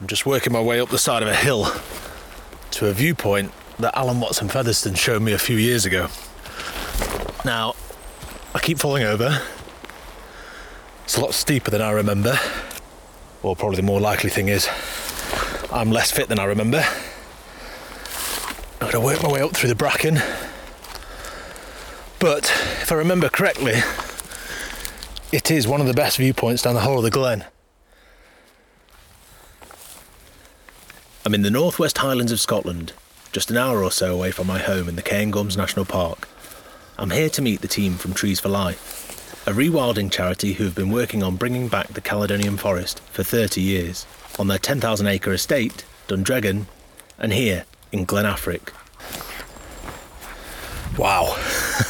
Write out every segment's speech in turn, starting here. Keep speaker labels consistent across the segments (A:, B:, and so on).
A: I'm just working my way up the side of a hill to a viewpoint that Alan Watson Featherstone showed me a few years ago. Now, I keep falling over. It's a lot steeper than I remember. Or probably the more likely thing is, I'm less fit than I remember. I'm to work my way up through the bracken. But if I remember correctly, it is one of the best viewpoints down the whole of the glen. I'm in the northwest Highlands of Scotland, just an hour or so away from my home in the Cairngorms National Park. I'm here to meet the team from Trees for Life, a rewilding charity who have been working on bringing back the Caledonian forest for 30 years on their 10,000 acre estate, Dundreggan, and here in Glen Affric. Wow,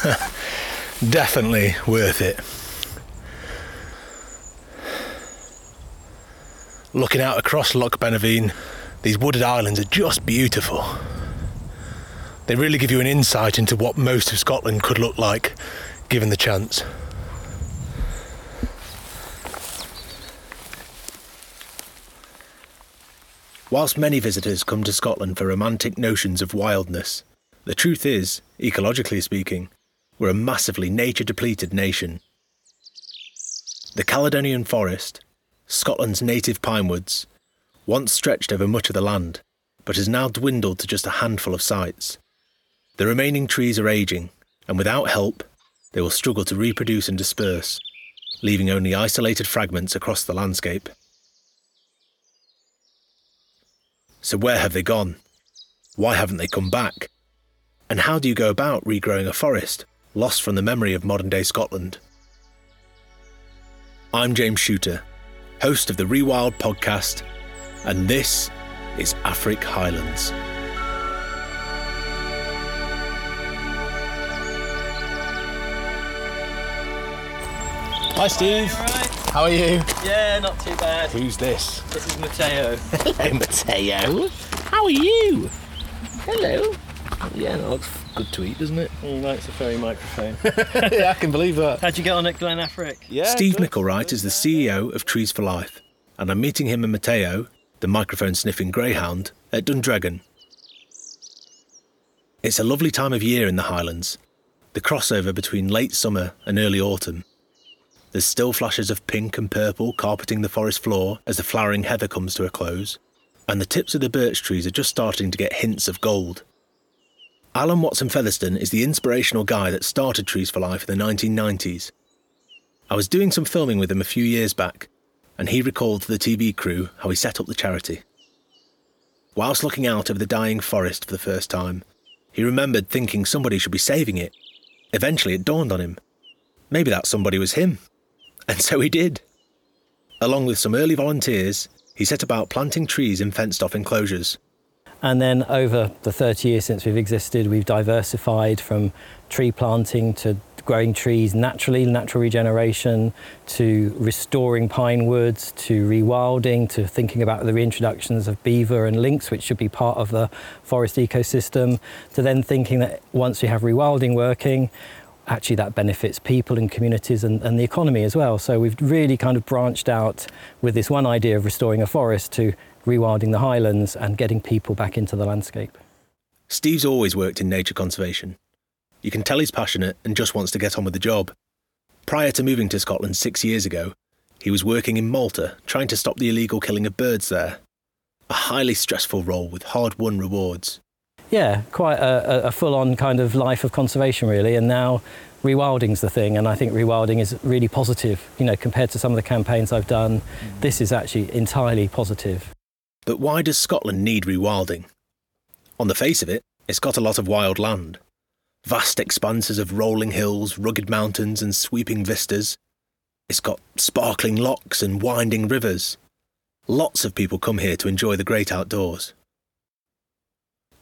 A: definitely worth it. Looking out across Loch Benevean, these wooded islands are just beautiful. They really give you an insight into what most of Scotland could look like given the chance. Whilst many visitors come to Scotland for romantic notions of wildness, the truth is, ecologically speaking, we're a massively nature depleted nation. The Caledonian Forest, Scotland's native pine woods, once stretched over much of the land, but has now dwindled to just a handful of sites. The remaining trees are aging, and without help, they will struggle to reproduce and disperse, leaving only isolated fragments across the landscape. So, where have they gone? Why haven't they come back? And how do you go about regrowing a forest lost from the memory of modern day Scotland? I'm James Shooter, host of the Rewild podcast, and this is Affric Highlands. Hi, Steve.
B: Right.
A: How are you?
B: Yeah, not too bad.
A: Who's this?
B: This is Mateo.
A: Hello, Mateo. How are you? Hello. Yeah, that looks good to eat, doesn't it?
B: Oh, he likes a furry microphone.
A: yeah, I can believe that.
B: How'd you get on at Glen Affric?
A: Yeah, Steve Micklewright is the CEO of Trees for Life, and I'm meeting him and Mateo, the microphone sniffing greyhound, at Dundreggan. It's a lovely time of year in the Highlands, the crossover between late summer and early autumn. There's still flashes of pink and purple carpeting the forest floor as the flowering heather comes to a close, and the tips of the birch trees are just starting to get hints of gold. Alan Watson Featherstone is the inspirational guy that started Trees for Life in the 1990s. I was doing some filming with him a few years back, and he recalled to the TV crew how he set up the charity. Whilst looking out over the dying forest for the first time, he remembered thinking somebody should be saving it. Eventually, it dawned on him. Maybe that somebody was him. And so he did. Along with some early volunteers, he set about planting trees in fenced off enclosures.
B: And then over the 30 years since we've existed, we've diversified from tree planting to growing trees naturally, natural regeneration, to restoring pine woods, to rewilding, to thinking about the reintroductions of beaver and lynx, which should be part of the forest ecosystem, to then thinking that once we have rewilding working, actually that benefits people and communities and, and the economy as well. So we've really kind of branched out with this one idea of restoring a forest to rewilding the highlands and getting people back into the landscape.
A: Steve's always worked in nature conservation. You can tell he's passionate and just wants to get on with the job. Prior to moving to Scotland six years ago, he was working in Malta trying to stop the illegal killing of birds there. A highly stressful role with hard won rewards.
B: Yeah, quite a, a full on kind of life of conservation, really. And now rewilding's the thing, and I think rewilding is really positive. You know, compared to some of the campaigns I've done, this is actually entirely positive.
A: But why does Scotland need rewilding? On the face of it, it's got a lot of wild land. Vast expanses of rolling hills, rugged mountains, and sweeping vistas. It's got sparkling lochs and winding rivers. Lots of people come here to enjoy the great outdoors.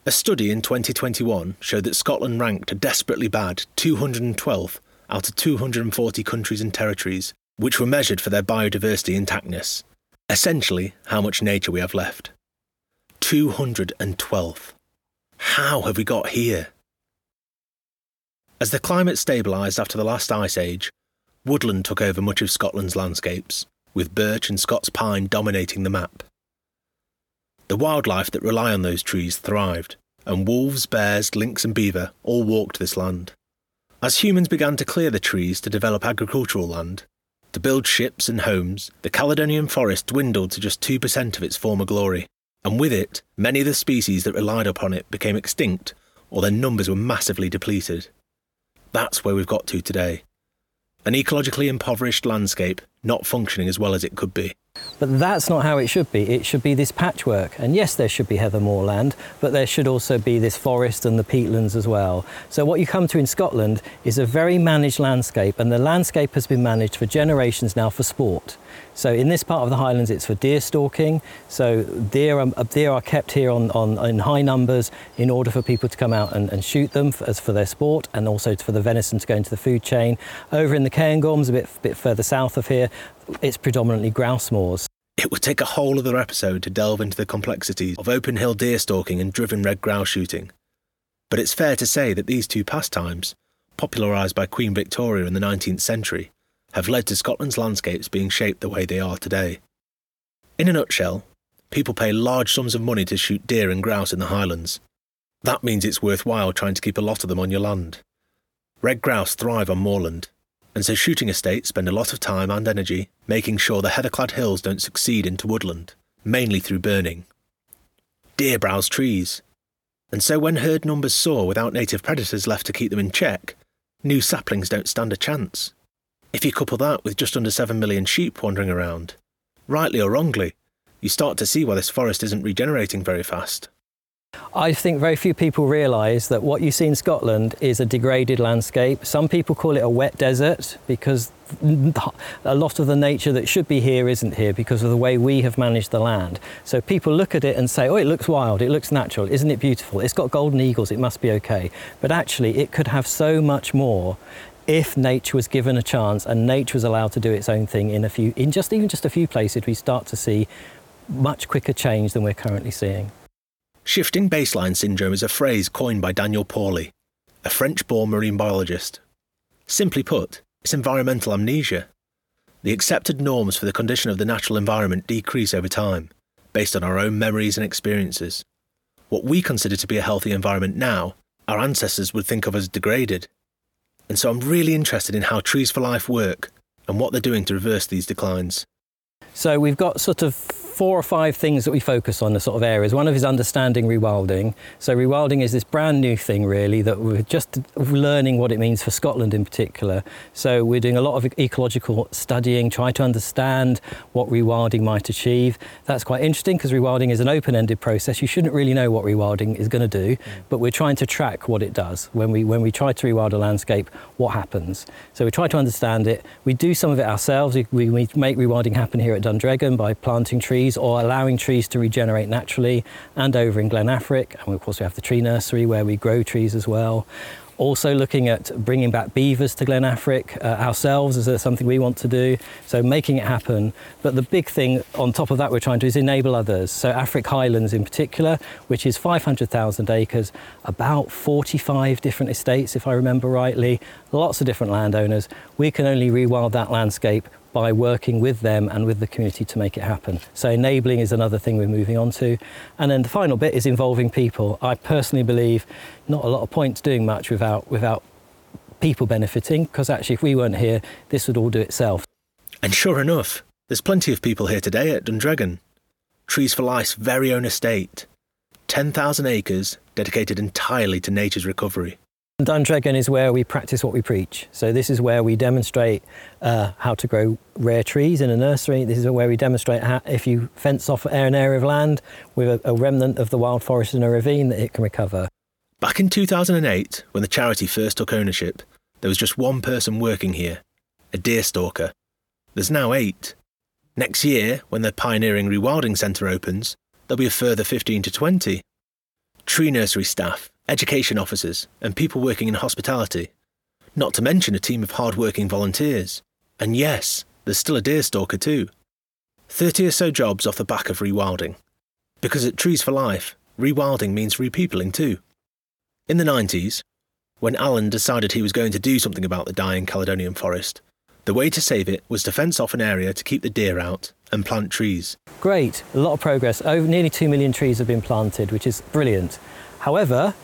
A: A study in 2021 showed that Scotland ranked a desperately bad 212th out of 240 countries and territories, which were measured for their biodiversity intactness. Essentially, how much nature we have left. 212th. How have we got here? As the climate stabilised after the last ice age, woodland took over much of Scotland's landscapes, with birch and Scots pine dominating the map. the wildlife that rely on those trees thrived, and wolves, bears, lynx, and beaver all walked this land. As humans began to clear the trees to develop agricultural land, to build ships and homes, the Caledonian forest dwindled to just 2% of its former glory, and with it, many of the species that relied upon it became extinct or their numbers were massively depleted. That's where we've got to today. An ecologically impoverished landscape not functioning as well as it could be.
B: But that's not how it should be. It should be this patchwork. And yes, there should be heather moorland, but there should also be this forest and the peatlands as well. So what you come to in Scotland is a very managed landscape, and the landscape has been managed for generations now for sport. So in this part of the Highlands, it's for deer stalking. So deer are, uh, deer are kept here on, on, in high numbers in order for people to come out and, and shoot them for, as for their sport, and also for the venison to go into the food chain. Over in the Cairngorms, a bit, bit further south of here, it's predominantly grouse moors.
A: It would take a whole other episode to delve into the complexities of open hill deer stalking and driven red grouse shooting. But it's fair to say that these two pastimes, popularised by Queen Victoria in the 19th century, have led to Scotland's landscapes being shaped the way they are today. In a nutshell, people pay large sums of money to shoot deer and grouse in the Highlands. That means it's worthwhile trying to keep a lot of them on your land. Red grouse thrive on moorland, and so shooting estates spend a lot of time and energy making sure the heather-clad hills don't succeed into woodland, mainly through burning. Deer browse trees, and so when herd numbers soar without native predators left to keep them in check, new saplings don't stand a chance. If you couple that with just under 7 million sheep wandering around, rightly or wrongly, you start to see why this forest isn't regenerating very fast.
B: I think very few people realise that what you see in Scotland is a degraded landscape. Some people call it a wet desert because a lot of the nature that should be here isn't here because of the way we have managed the land. So people look at it and say, oh, it looks wild, it looks natural, isn't it beautiful? It's got golden eagles, it must be okay. But actually, it could have so much more if nature was given a chance and nature was allowed to do its own thing in a few, in just even just a few places, we start to see much quicker change than we're currently seeing.
A: Shifting baseline syndrome is a phrase coined by Daniel Pauly, a French born marine biologist. Simply put, it's environmental amnesia. The accepted norms for the condition of the natural environment decrease over time, based on our own memories and experiences. What we consider to be a healthy environment now, our ancestors would think of as degraded. And so I'm really interested in how Trees for Life work and what they're doing to reverse these declines.
B: So we've got sort of four or five things that we focus on, the sort of areas. One of is understanding rewilding. So rewilding is this brand new thing, really, that we're just learning what it means for Scotland in particular. So we're doing a lot of ecological studying, trying to understand what rewilding might achieve. That's quite interesting because rewilding is an open-ended process. You shouldn't really know what rewilding is going to do, but we're trying to track what it does. When we when we try to rewild a landscape, what happens? So we try to understand it. We do some of it ourselves. We, we make rewilding happen here at Dundreggan by planting trees trees or allowing trees to regenerate naturally and over in Glen Affric. And of course we have the tree nursery where we grow trees as well. Also looking at bringing back beavers to Glen Affric uh, ourselves is something we want to do. So making it happen. But the big thing on top of that we're trying to do is enable others. So Affric Highlands in particular, which is 500,000 acres, about 45 different estates if I remember rightly, lots of different landowners. We can only rewild that landscape by working with them and with the community to make it happen. So enabling is another thing we're moving on to. And then the final bit is involving people. I personally believe not a lot of points doing much without, without people benefiting, because actually if we weren't here, this would all do itself.
A: And sure enough, there's plenty of people here today at Dundreggan. Trees for Life's very own estate. 10,000 acres dedicated entirely to nature's recovery.
B: Dundreggan is where we practice what we preach. So this is where we demonstrate uh, how to grow rare trees in a nursery. This is where we demonstrate how if you fence off an area of land with a, a remnant of the wild forest in a ravine that it can recover.
A: Back in 2008, when the charity first took ownership, there was just one person working here, a deer stalker. There's now eight. Next year, when the pioneering rewilding centre opens, there'll be a further 15 to 20. Tree nursery staff, education officers, and people working in hospitality, not to mention a team of hard-working volunteers. And yes, there's still a deer stalker too. 30 or so jobs off the back of rewilding. Because at Trees for Life, rewilding means repeopling too. In the 90s, when Alan decided he was going to do something about the dying Caledonian forest, the way to save it was to fence off an area to keep the deer out and plant trees.
B: Great, a lot of progress. Over nearly 2 million trees have been planted, which is brilliant. However,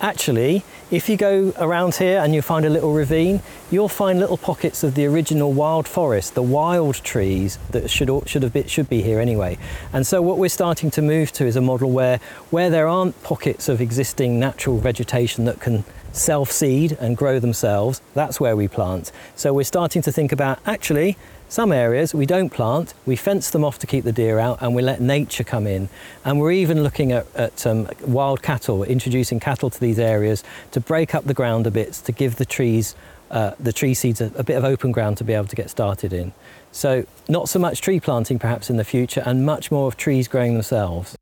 B: actually, if you go around here and you find a little ravine, you'll find little pockets of the original wild forest, the wild trees that should should have been, should be here anyway. And so what we're starting to move to is a model where where there aren't pockets of existing natural vegetation that can self-seed and grow themselves, that's where we plant. So we're starting to think about actually some areas we don't plant, we fence them off to keep the deer out, and we let nature come in. And we're even looking at, at um, wild cattle, introducing cattle to these areas to break up the ground a bit, to give the trees, uh, the tree seeds a, a bit of open ground to be able to get started in. So, not so much tree planting perhaps in the future, and much more of trees growing themselves.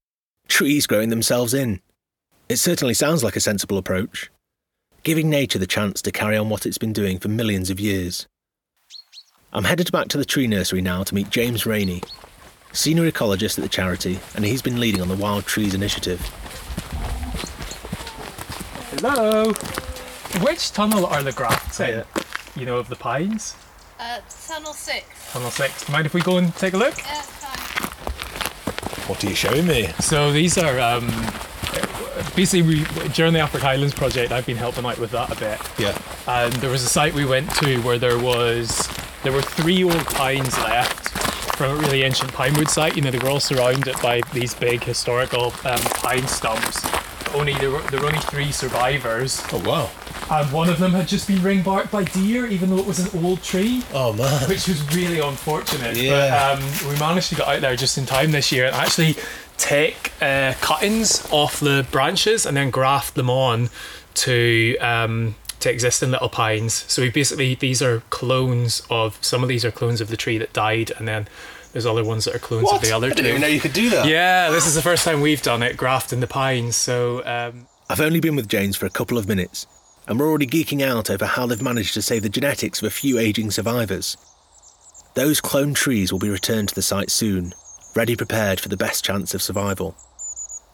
A: Trees growing themselves in. It certainly sounds like a sensible approach, giving nature the chance to carry on what it's been doing for millions of years. I'm headed back to the tree nursery now to meet James Rainey, senior ecologist at the charity, and he's been leading on the Wild Trees Initiative.
C: Hello. Which tunnel are the grafts in? You know, of the pines?
D: Uh, tunnel six.
C: Tunnel six. Mind if we go and take a look?
D: Yeah, fine.
A: What are you showing me?
C: So these are um, basically we during the Upper Highlands project. I've been helping out with that a bit.
A: Yeah.
C: And there was a site we went to where there was there were three old pines left from a really ancient pine wood site. You know, they were all surrounded by these big historical um, pine stumps. Only there were there were only three survivors,
A: Oh, wow.
C: and one of them had just been ring barked by deer, even though it was an old tree.
A: Oh, man.
C: which was really unfortunate.
A: Yeah.
C: But um, we managed to get out there just in time this year and actually take uh, cuttings off the branches and then graft them on to um, to existing little pines. So we basically these are clones of some of these are clones of the tree that died, and then there's other ones that are clones of the other
A: I didn't
C: two.
A: even know you could do that.
C: Yeah, this is the first time we've done it, grafting the pines. So um,
A: I've only been with James for a couple of minutes, and we're already geeking out over how they've managed to save the genetics of a few aging survivors. Those cloned trees will be returned to the site soon, ready prepared for the best chance of survival.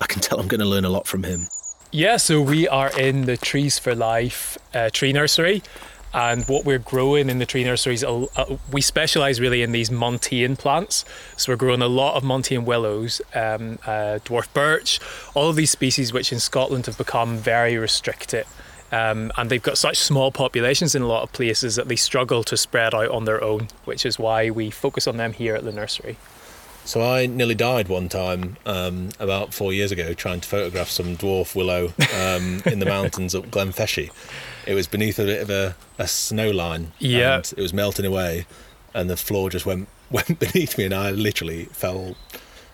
A: I can tell I'm going to learn a lot from him.
C: Yeah, so we are in the Trees for Life uh, tree nursery, and what we're growing in the tree a, a, we specialise really in these Montane plants. So we're growing a lot of Montane willows, um, uh, dwarf birch, all of these species which in Scotland have become very restricted. Um, and they've got such small populations in a lot of places that they struggle to spread out on their own, which is why we focus on them here at the nursery.
E: So I nearly died one time um, about four years ago trying to photograph some dwarf willow um, in the mountains up Glenfeshie. It was beneath a bit of a, a snow line.
C: Yeah.
E: And it was melting away, and the floor just went went beneath me, and I literally fell.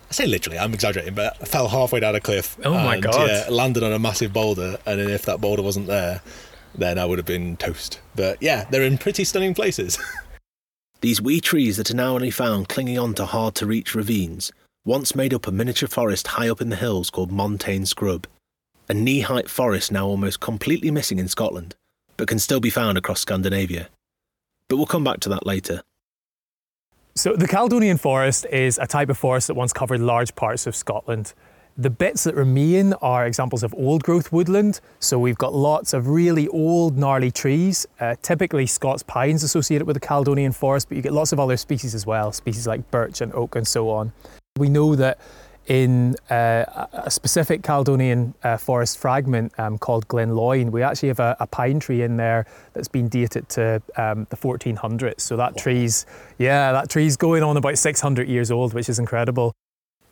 E: I say literally, I'm exaggerating, but I fell halfway down a cliff.
C: Oh my
E: and,
C: God.
E: Yeah, landed on a massive boulder, and if that boulder wasn't there, then I would have been toast. But yeah, they're in pretty stunning places.
A: These wee trees that are now only found clinging on to hard to reach ravines once made up a miniature forest high up in the hills called Montane Scrub, a knee height forest now almost completely missing in Scotland, but can still be found across Scandinavia. But we'll come back to that later.
C: So, the Caledonian forest is a type of forest that once covered large parts of Scotland. The bits that remain are examples of old growth woodland. So, we've got lots of really old, gnarly trees, uh, typically Scots pines associated with the Caledonian forest, but you get lots of other species as well, species like birch and oak and so on. We know that in uh, a specific Caledonian uh, forest fragment um, called Glenloyne, we actually have a, a, pine tree in there that's been dated to um, the 1400s. So that tree's, yeah, that tree's going on about 600 years old, which is incredible.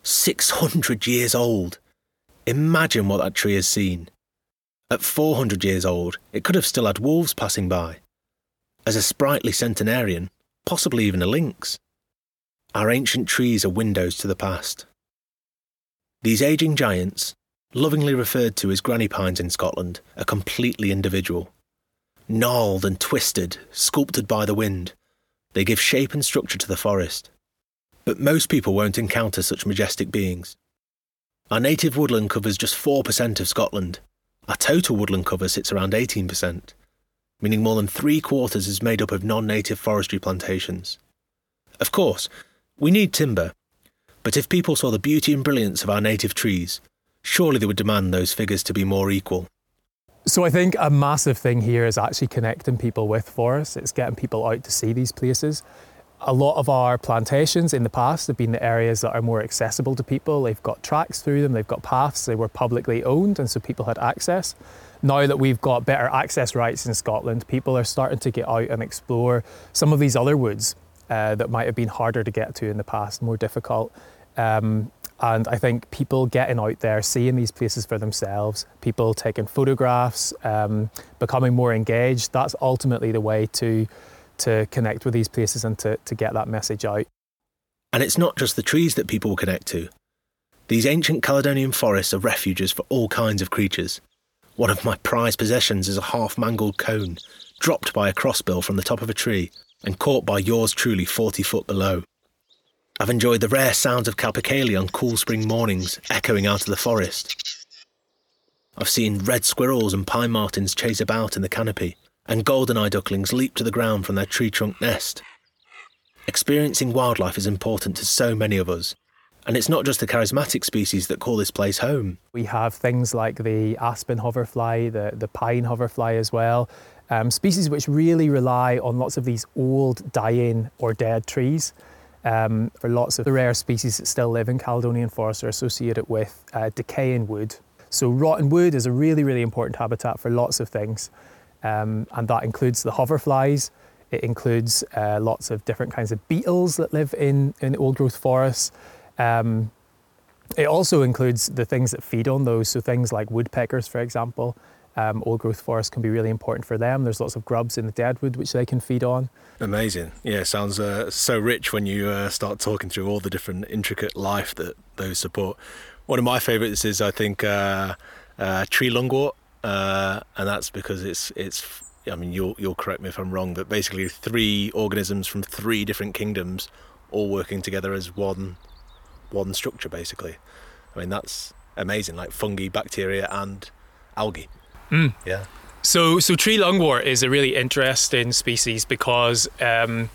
A: 600 years old! Imagine what that tree has seen. At 400 years old, it could have still had wolves passing by. As a sprightly centenarian, possibly even a lynx. Our ancient trees are windows to the past. These aging giants, lovingly referred to as granny pines in Scotland, are completely individual. Gnarled and twisted, sculpted by the wind, they give shape and structure to the forest. But most people won't encounter such majestic beings. Our native woodland covers just 4% of Scotland. Our total woodland cover sits around 18%, meaning more than three quarters is made up of non native forestry plantations. Of course, we need timber, but if people saw the beauty and brilliance of our native trees, surely they would demand those figures to be more equal.
C: So I think a massive thing here is actually connecting people with forests. It's getting people out to see these places. A lot of our plantations in the past have been the areas that are more accessible to people. They've got tracks through them, they've got paths, they were publicly owned, and so people had access. Now that we've got better access rights in Scotland, people are starting to get out and explore some of these other woods uh, that might have been harder to get to in the past, more difficult. Um, and I think people getting out there, seeing these places for themselves, people taking photographs, um, becoming more engaged, that's ultimately the way to, to connect with these places and to, to get that message out.
A: And it's not just the trees that people connect to. These ancient Caledonian forests are refuges for all kinds of creatures. One of my prized possessions is a half mangled cone, dropped by a crossbill from the top of a tree and caught by yours truly 40 foot below. I've enjoyed the rare sounds of capercaillie on cool spring mornings echoing out of the forest. I've seen red squirrels and pine martens chase about in the canopy, and golden-eye ducklings leap to the ground from their tree trunk nest. Experiencing wildlife is important to so many of us, and it's not just the charismatic species that call this place home.
C: We have things like the aspen hoverfly, the, the pine hoverfly as well, um, species which really rely on lots of these old, dying, or dead trees. Um, for lots of the rare species that still live in Caledonian forests are associated with uh, decaying wood. So rotten wood is a really, really important habitat for lots of things. Um, and that includes the hoverflies. It includes uh, lots of different kinds of beetles that live in, in old growth forests. Um, it also includes the things that feed on those, so things like woodpeckers, for example, um, old growth forests can be really important for them. There's lots of grubs in the deadwood which they can feed on.
A: Amazing. Yeah, sounds uh, so rich when you uh, start talking through all the different intricate life that those support. One of my favourites is, I think, uh, uh tree lungwort, uh, and that's because it's it's. I mean, you'll you'll correct me if I'm wrong, but basically three organisms from three different kingdoms all working together as one one structure. Basically, I mean that's amazing. Like fungi, bacteria, and algae.
C: Mm.
A: Yeah.
C: So, so tree lungwort is a really interesting species because um,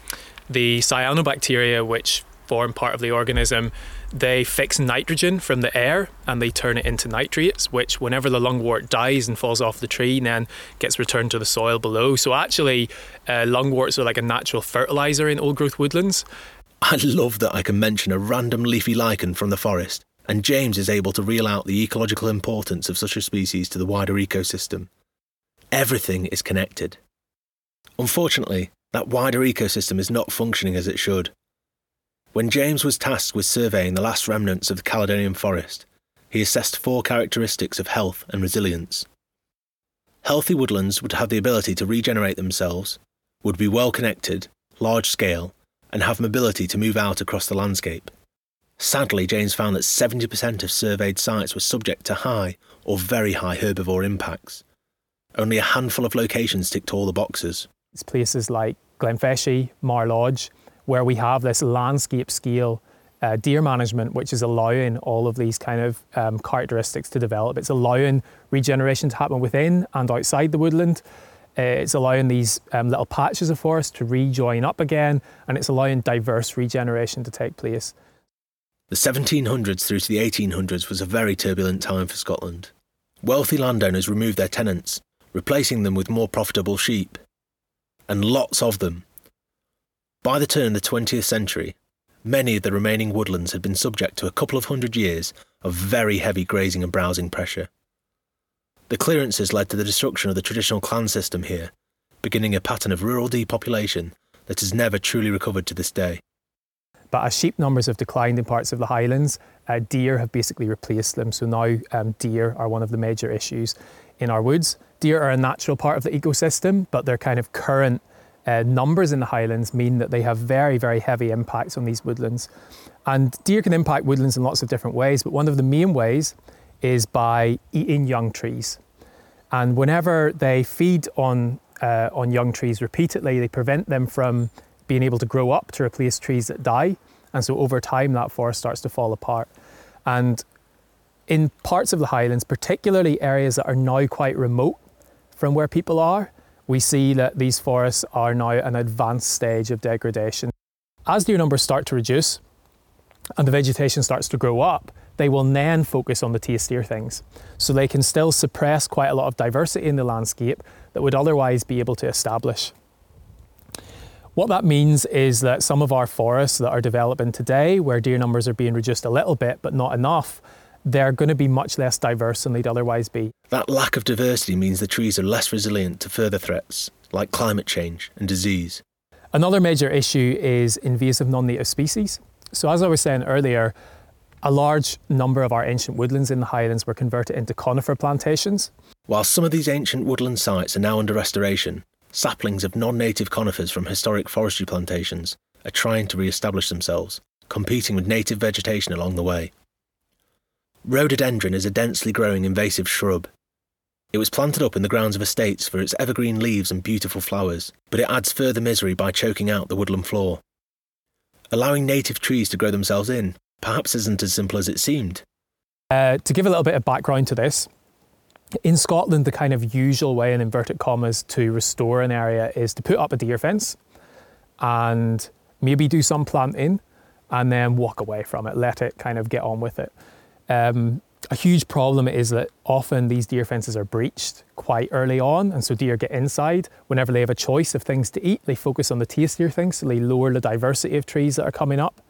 C: the cyanobacteria, which form part of the organism, they fix nitrogen from the air and they turn it into nitrates, which, whenever the lungwort dies and falls off the tree, then gets returned to the soil below. So, actually, uh, lungworts are like a natural fertilizer in old growth woodlands.
A: I love that I can mention a random leafy lichen from the forest and James is able to reel out the ecological importance of such a species to the wider ecosystem. Everything is connected. Unfortunately, that wider ecosystem is not functioning as it should. When James was tasked with surveying the last remnants of the Caledonian forest, he assessed four characteristics of health and resilience. Healthy woodlands would have the ability to regenerate themselves, would be well connected, large scale, and have mobility to move out across the landscape. Sadly, James found that 70% of surveyed sites were subject to high or very high herbivore impacts. Only a handful of locations ticked all the boxes.
C: It's places like Glenfeshie, Mar Lodge, where we have this landscape scale uh, deer management, which is allowing all of these kind of um, characteristics to develop. It's allowing regeneration to happen within and outside the woodland. Uh, it's allowing these um, little patches of forest to rejoin up again, and it's allowing diverse regeneration to take place.
A: The 1700s through to the 1800s was a very turbulent time for Scotland. Wealthy landowners removed their tenants, replacing them with more profitable sheep. And lots of them. By the turn of the 20th century, many of the remaining woodlands had been subject to a couple of hundred years of very heavy grazing and browsing pressure. The clearances led to the destruction of the traditional clan system here, beginning a pattern of rural depopulation that has never truly recovered to this day.
C: But as sheep numbers have declined in parts of the Highlands, uh, deer have basically replaced them. So now um, deer are one of the major issues in our woods. Deer are a natural part of the ecosystem, but their kind of current uh, numbers in the Highlands mean that they have very, very heavy impacts on these woodlands. And deer can impact woodlands in lots of different ways, but one of the main ways is by eating young trees. And whenever they feed on, uh, on young trees repeatedly, they prevent them from being able to grow up to replace trees that die. And so over time, that forest starts to fall apart. And in parts of the Highlands, particularly areas that are now quite remote from where people are, we see that these forests are now an advanced stage of degradation. As deer numbers start to reduce and the vegetation starts to grow up, they will then focus on the tastier things. So they can still suppress quite a lot of diversity in the landscape that would otherwise be able to establish. What that means is that some of our forests that are developing today, where deer numbers are being reduced a little bit but not enough, they're going to be much less diverse than they'd otherwise be.
A: That lack of diversity means the trees are less resilient to further threats, like climate change and disease.
C: Another major issue is invasive non native species. So, as I was saying earlier, a large number of our ancient woodlands in the Highlands were converted into conifer plantations.
A: While some of these ancient woodland sites are now under restoration, saplings of non native conifers from historic forestry plantations are trying to re establish themselves, competing with native vegetation along the way. Rhododendron is a densely growing invasive shrub. It was planted up in the grounds of estates for its evergreen leaves and beautiful flowers, but it adds further misery by choking out the woodland floor. Allowing native trees to grow themselves in perhaps isn't as simple as it seemed.
C: Uh, to give a little bit of background to this, in Scotland, the kind of usual way, in inverted commas, to restore an area is to put up a deer fence and maybe do some planting and then walk away from it, let it kind of get on with it. Um, a huge problem is that often these deer fences are breached quite early on, and so deer get inside. Whenever they have a choice of things to eat, they focus on the tastier things, so they lower the diversity of trees that are coming up.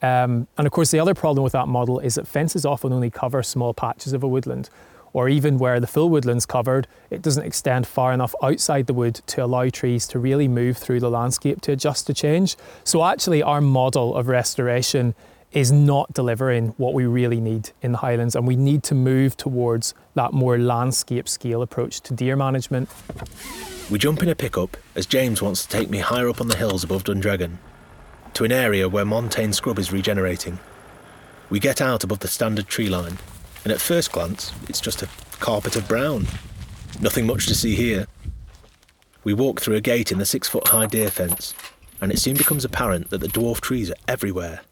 C: Um, and of course, the other problem with that model is that fences often only cover small patches of a woodland, or even where the full woodland's covered, it doesn't extend far enough outside the wood to allow trees to really move through the landscape to adjust to change. So, actually, our model of restoration is not delivering what we really need in the Highlands, and we need to move towards that more landscape scale approach to deer management.
A: We jump in a pickup as James wants to take me higher up on the hills above Dundreggan, to an area where montane scrub is regenerating. We get out above the standard tree line, and at first glance, it's just a carpet of brown. Nothing much to see here. We walk through a gate in the six foot high deer fence, and it soon becomes apparent that the dwarf trees are everywhere.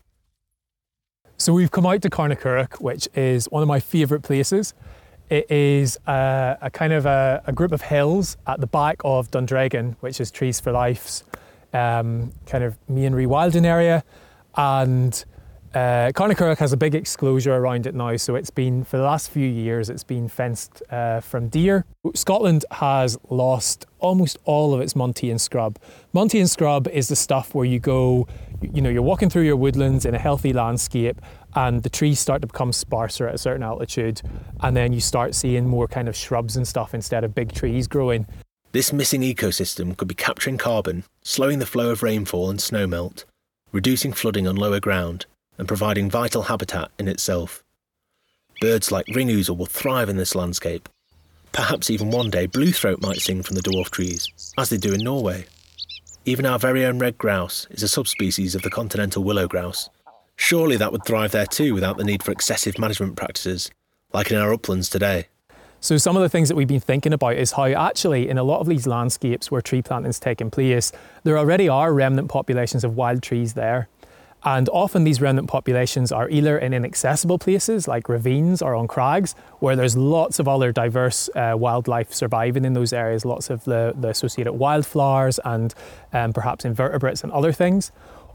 C: So we've come out to Carnacurragh, which is one of my favourite places. It is a, a kind of a, a, group of hills at the back of Dundreggan, which is Trees for Life's um, kind of main rewilding area. And uh, has a big exclosure around it now, so it's been, for the last few years, it's been fenced uh, from deer. Scotland has lost almost all of its montane scrub. Montane scrub is the stuff where you go, you know, you're walking through your woodlands in a healthy landscape and the trees start to become sparser at a certain altitude, and then you start seeing more kind of shrubs and stuff instead of big trees growing.
A: This missing ecosystem could be capturing carbon, slowing the flow of rainfall and snowmelt, reducing flooding on lower ground, and providing vital habitat in itself. Birds like ring ouzel will thrive in this landscape. Perhaps even one day bluethroat might sing from the dwarf trees, as they do in Norway. Even our very own red grouse is a subspecies of the continental willow grouse. Surely that would thrive there too without the need for excessive management practices, like in our uplands today.
C: So some of the things that we've been thinking about is how actually in a lot of these landscapes where tree planting is taking place, there already are remnant populations of wild trees there. And often these remnant populations are either in inaccessible places like ravines or on crags, where there's lots of other diverse uh, wildlife surviving in those areas, lots of the, the associated wildflowers and um, perhaps invertebrates and other things.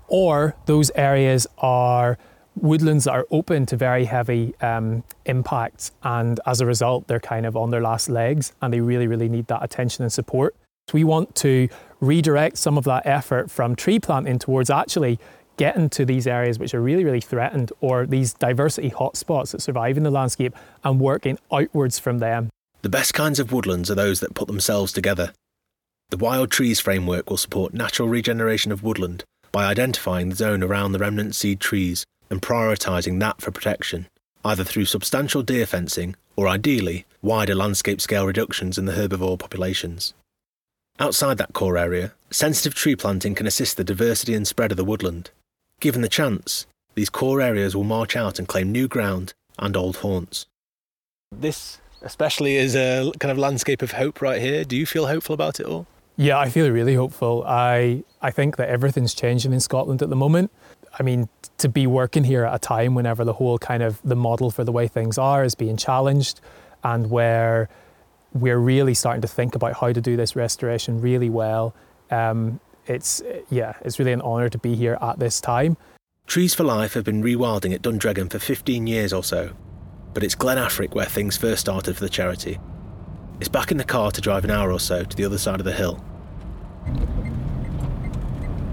C: Or those areas are woodlands that are open to very heavy um, impacts, and as a result, they're kind of on their last legs and they really, really need that attention and support. We want to redirect some of that effort from tree planting towards actually get into these areas which are really, really threatened or these diversity hotspots that survive in the landscape and working outwards from them.
A: The best kinds of woodlands are those that put themselves together. The Wild Trees Framework will support natural regeneration of woodland by identifying the zone around the remnant seed trees and prioritising that for protection, either through substantial deer fencing or ideally wider landscape scale reductions in the herbivore populations. Outside that core area, sensitive tree planting can assist the diversity and spread of the woodland, Given the chance, these core areas will march out and claim new ground and old haunts. This, especially, is a kind of landscape of hope right here. Do you feel hopeful about it all?
C: Yeah, I feel really hopeful. I I think that everything's changing in Scotland at the moment. I mean, to be working here at a time whenever the whole kind of the model for the way things are is being challenged, and where we're really starting to think about how to do this restoration really well. Um, it's yeah, it's really an honour to be here at this time.
A: Trees for Life have been rewilding at Dundreggan for 15 years or so, but it's Glen Affric where things first started for the charity. It's back in the car to drive an hour or so to the other side of the hill.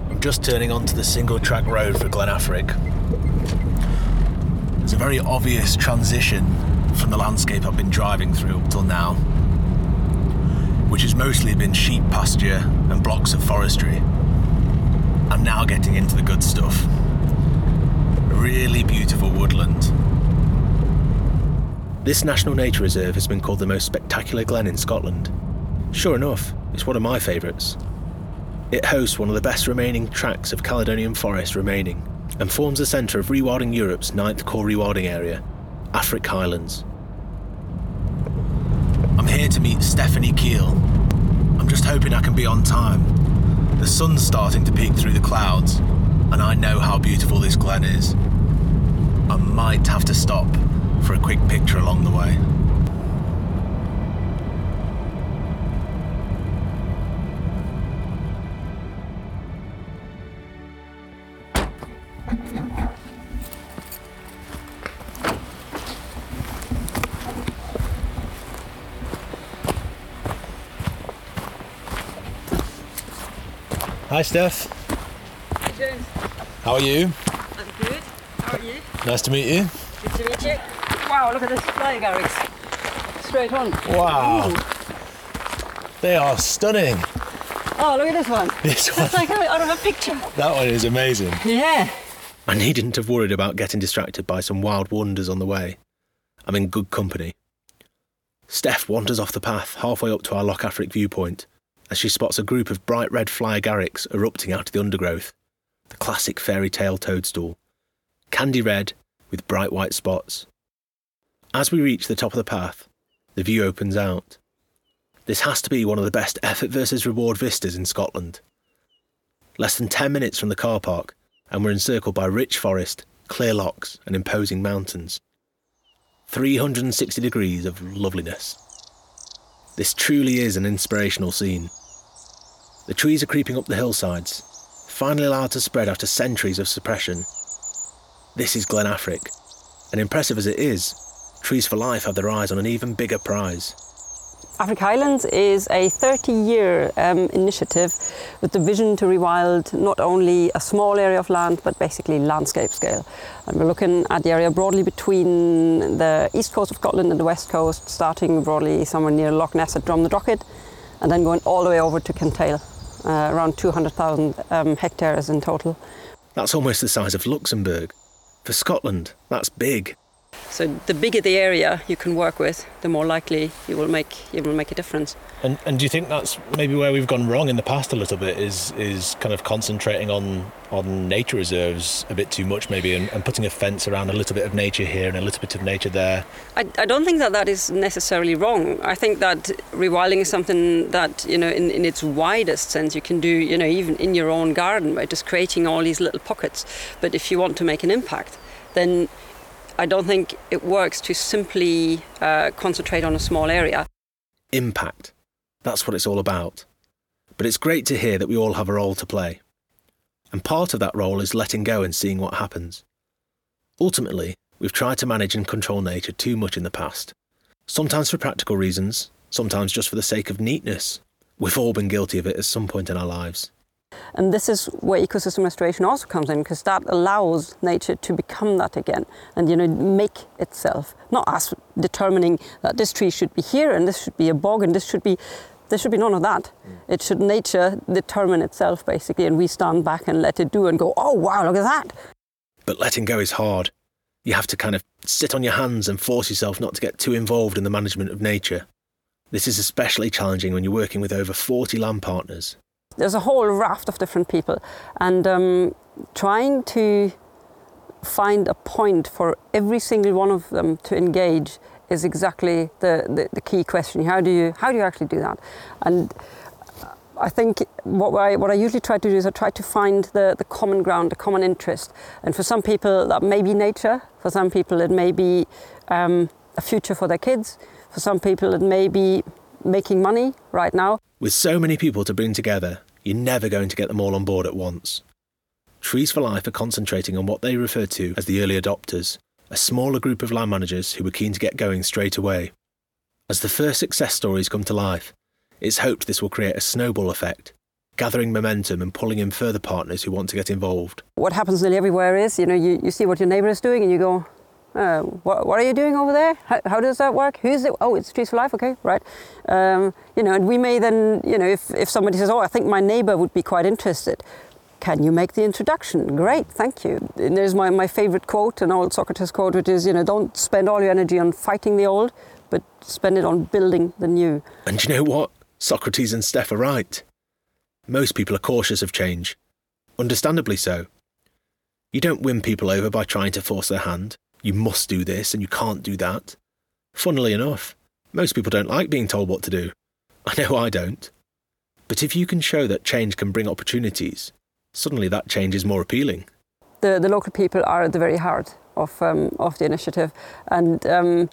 A: I'm just turning onto the single track road for Glen Affric. There's a very obvious transition from the landscape I've been driving through up till now, which has mostly been sheep pasture and blocks of forestry. I'm now getting into the good stuff. Really beautiful woodland. This National Nature Reserve has been called the most spectacular glen in Scotland. Sure enough, it's one of my favourites. It hosts one of the best remaining tracts of Caledonian forest remaining and forms the centre of rewilding Europe's ninth core rewilding area, Affric Highlands. Here to meet Stephanie Keel. I'm just hoping I can be on time. The sun's starting to peek through the clouds, and I know how beautiful this glen is. I might have to stop for a quick picture along the way. Hi, Steph.
F: James,
A: How are you?
F: I'm good. How are you?
A: Nice to meet you.
F: Good to meet you. Wow, look at this fly agarics. Straight on.
A: Wow.
F: Ooh.
A: They are stunning.
F: Oh, look at this one.
A: This one,
F: It's like out of a picture.
A: that one is amazing.
F: Yeah.
A: I needn't have worried about getting distracted by some wild wonders on the way. I'm in good company. Steph wanders off the path halfway up to our Loch Affric viewpoint as she spots a group of bright red fly agarics erupting out of the undergrowth. The classic fairy tale toadstool. Candy red with bright white spots. As we reach the top of the path, the view opens out. This has to be one of the best effort versus reward vistas in Scotland. Less than 10 minutes from the car park, and we're encircled by rich forest, clear lochs, and imposing mountains. 360 degrees of loveliness. This truly is an inspirational scene. The trees are creeping up the hillsides, finally allowed to spread after centuries of suppression. This is Glen Affric, and impressive as it is, Trees for Life have their eyes on an even bigger prize.
F: Affric Highlands is a 30 year um, initiative with the vision to rewild not only a small area of land but basically landscape scale. And we're looking at the area broadly between the east coast of Scotland and the west coast, starting broadly somewhere near Loch Ness at Drumnadrochit and then going all the way over to Kintail, uh, around 200,000 um, hectares in total.
A: That's almost the size of Luxembourg. For Scotland, that's big.
F: So the bigger the area you can work with, the more likely you will make you will make a difference.
A: And, and do you think that's maybe where we've gone wrong in the past a little bit? Is is kind of concentrating on on nature reserves a bit too much, maybe, and, and putting a fence around a little bit of nature here and a little bit of nature there?
F: I, I don't think that that is necessarily wrong. I think that rewilding is something that you know, in, in its widest sense, you can do. You know, even in your own garden by just creating all these little pockets. But if you want to make an impact, then I don't think it works to simply uh, concentrate on a small area.
A: Impact. That's what it's all about. But it's great to hear that we all have a role to play. And part of that role is letting go and seeing what happens. Ultimately, we've tried to manage and control nature too much in the past. Sometimes for practical reasons, sometimes just for the sake of neatness. We've all been guilty of it at some point in our lives.
F: And this is where ecosystem restoration also comes in because that allows nature to become that again and you know make itself. Not us determining that this tree should be here and this should be a bog and this should be there should be none of that. Mm. It should nature determine itself basically and we stand back and let it do and go, oh wow, look at that.
A: But letting go is hard. You have to kind of sit on your hands and force yourself not to get too involved in the management of nature. This is especially challenging when you're working with over 40 land partners.
F: There's a whole raft of different people and um, trying to find a point for every single one of them to engage is exactly the, the, the key question. How do you how do you actually do that? And I think what I, what I usually try to do is I try to find the, the common ground, the common interest. And for some people, that may be nature. For some people, it may be um, a future for their kids. For some people, it may be making money right now.
A: With so many people to bring together, you're never going to get them all on board at once. Trees for Life are concentrating on what they refer to as the early adopters, a smaller group of land managers who were keen to get going straight away. As the first success stories come to life, it's hoped this will create a snowball effect, gathering momentum and pulling in further partners who want to get involved.
F: What happens nearly everywhere is, you know, you, you see what your neighbour is doing and you go, uh, what, what, are you doing over there? How, how, does that work? Who's it? Oh, it's Trees for Life. Okay, right. Um, you know, and we may then, you know, if, if somebody says, oh, I think my neighbour would be quite interested, can you make the introduction? Great, thank you. And there's my, my favourite quote, an old Socrates quote, which is, you know, don't spend all your energy on fighting the old, but spend it on building the new.
A: And you know what? Socrates and Steph are right. Most people are cautious of change. Understandably so. You don't win people over by trying to force their hand you must do this and you can't do that. Funnily enough, most people don't like being told what to do. I know I don't. But if you can show that change can bring opportunities, suddenly that change is more appealing.
F: The, the local people are at the very heart of, um, of the initiative. And um,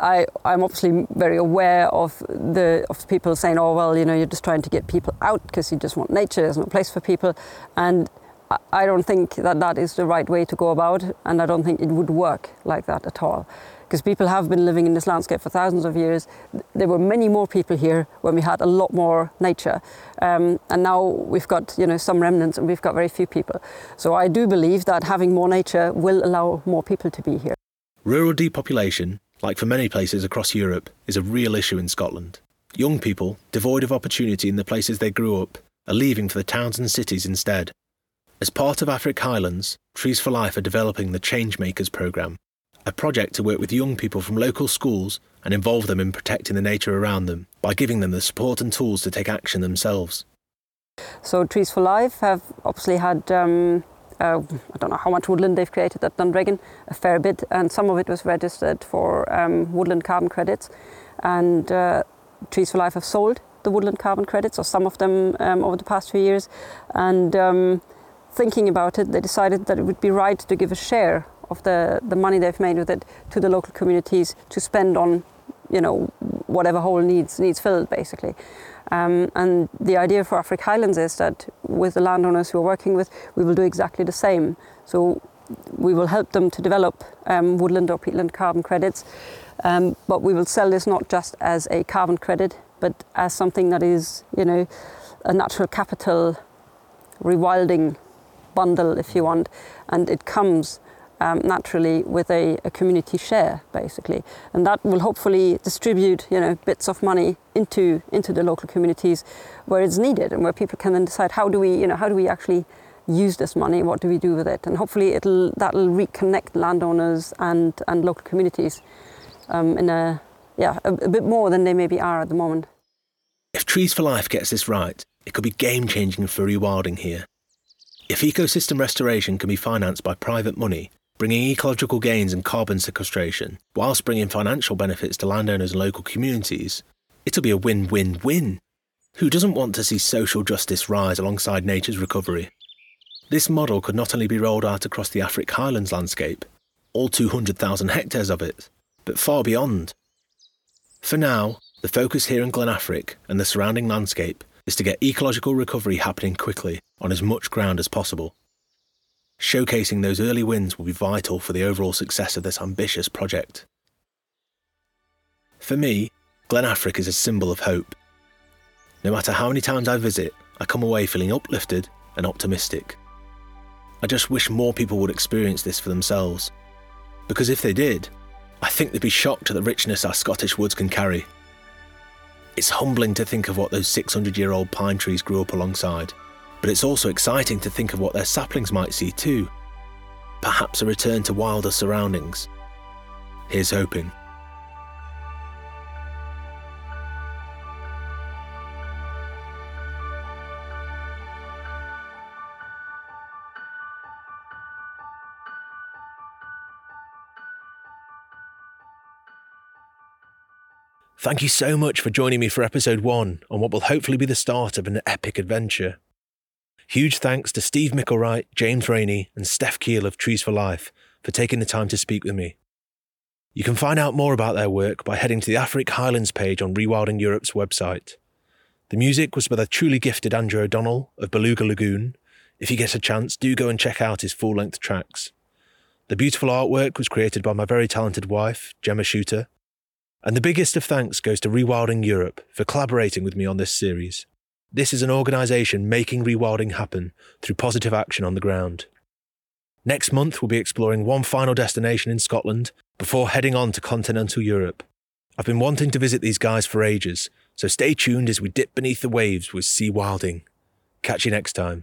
F: I, I'm obviously very aware of the of people saying, oh, well, you know, you're just trying to get people out because you just want nature, there's no place for people. And I don't think that that is the right way to go about, and I don't think it would work like that at all. Because people have been living in this landscape for thousands of years. There were many more people here when we had a lot more nature, um, and now we've got you know some remnants, and we've got very few people. So I do believe that having more nature will allow more people to be here.
A: Rural depopulation, like for many places across Europe, is a real issue in Scotland. Young people, devoid of opportunity in the places they grew up, are leaving for the towns and cities instead. As part of Affric Highlands, Trees for Life are developing the Changemakers programme, a project to work with young people from local schools and involve them in protecting the nature around them by giving them the support and tools to take action themselves.
F: So, Trees for Life have obviously had. Um, uh, I don't know how much woodland they've created at Dundreggan, a fair bit, and some of it was registered for um, woodland carbon credits. And uh, Trees for Life have sold the woodland carbon credits, or some of them, um, over the past few years. And um, thinking about it, they decided that it would be right to give a share of the, the money they've made with it to the local communities to spend on, you know, whatever hole needs needs filled, basically. Um, and the idea for Affric Highlands is that with the landowners who are working with, we will do exactly the same. So we will help them to develop um, woodland or peatland carbon credits, um, but we will sell this not just as a carbon credit, but as something that is, you know, a natural capital rewilding bundle, if you want, and it comes um, naturally with a, a, community share, basically, and that will hopefully distribute, you know, bits of money into into the local communities where it's needed, and where people can then decide how do we, you know, how do we actually use this money, what do we do with it, and hopefully it'll that'll reconnect landowners and and local communities um, in a yeah a, a bit more than they maybe are at the moment.
A: If Trees for Life gets this right, it could be game changing for rewilding here. If ecosystem restoration can be financed by private money, bringing ecological gains and carbon sequestration, whilst bringing financial benefits to landowners and local communities, it'll be a win win win. Who doesn't want to see social justice rise alongside nature's recovery? This model could not only be rolled out across the Affric Highlands landscape, all 200,000 hectares of it, but far beyond. For now, the focus here in Glen Affric and the surrounding landscape is to get ecological recovery happening quickly on as much ground as possible. Showcasing those early wins will be vital for the overall success of this ambitious project. For me, Glen Affric is a symbol of hope. No matter how many times I visit, I come away feeling uplifted and optimistic. I just wish more people would experience this for themselves. Because if they did, I think they'd be shocked at the richness our Scottish woods can carry. It's humbling to think of what those 600 year old pine trees grew up alongside, but it's also exciting to think of what their saplings might see too. Perhaps a return to wilder surroundings. Here's hoping. Thank you so much for joining me for episode one on what will hopefully be the start of an epic adventure. Huge thanks to Steve Micklewright, James Rainey, and Steph Keel of Trees for Life for taking the time to speak with me. You can find out more about their work by heading to the Affric Highlands page on Rewilding Europe's website. The music was by the truly gifted Andrew O'Donnell of Beluga Lagoon. If you get a chance, do go and check out his full length tracks. The beautiful artwork was created by my very talented wife, Gemma Shooter, and the biggest of thanks goes to Rewilding Europe for collaborating with me on this series. This is an organisation making rewilding happen through positive action on the ground. Next month, we'll be exploring one final destination in Scotland before heading on to continental Europe. I've been wanting to visit these guys for ages, so stay tuned as we dip beneath the waves with Sea Wilding. Catch you next time.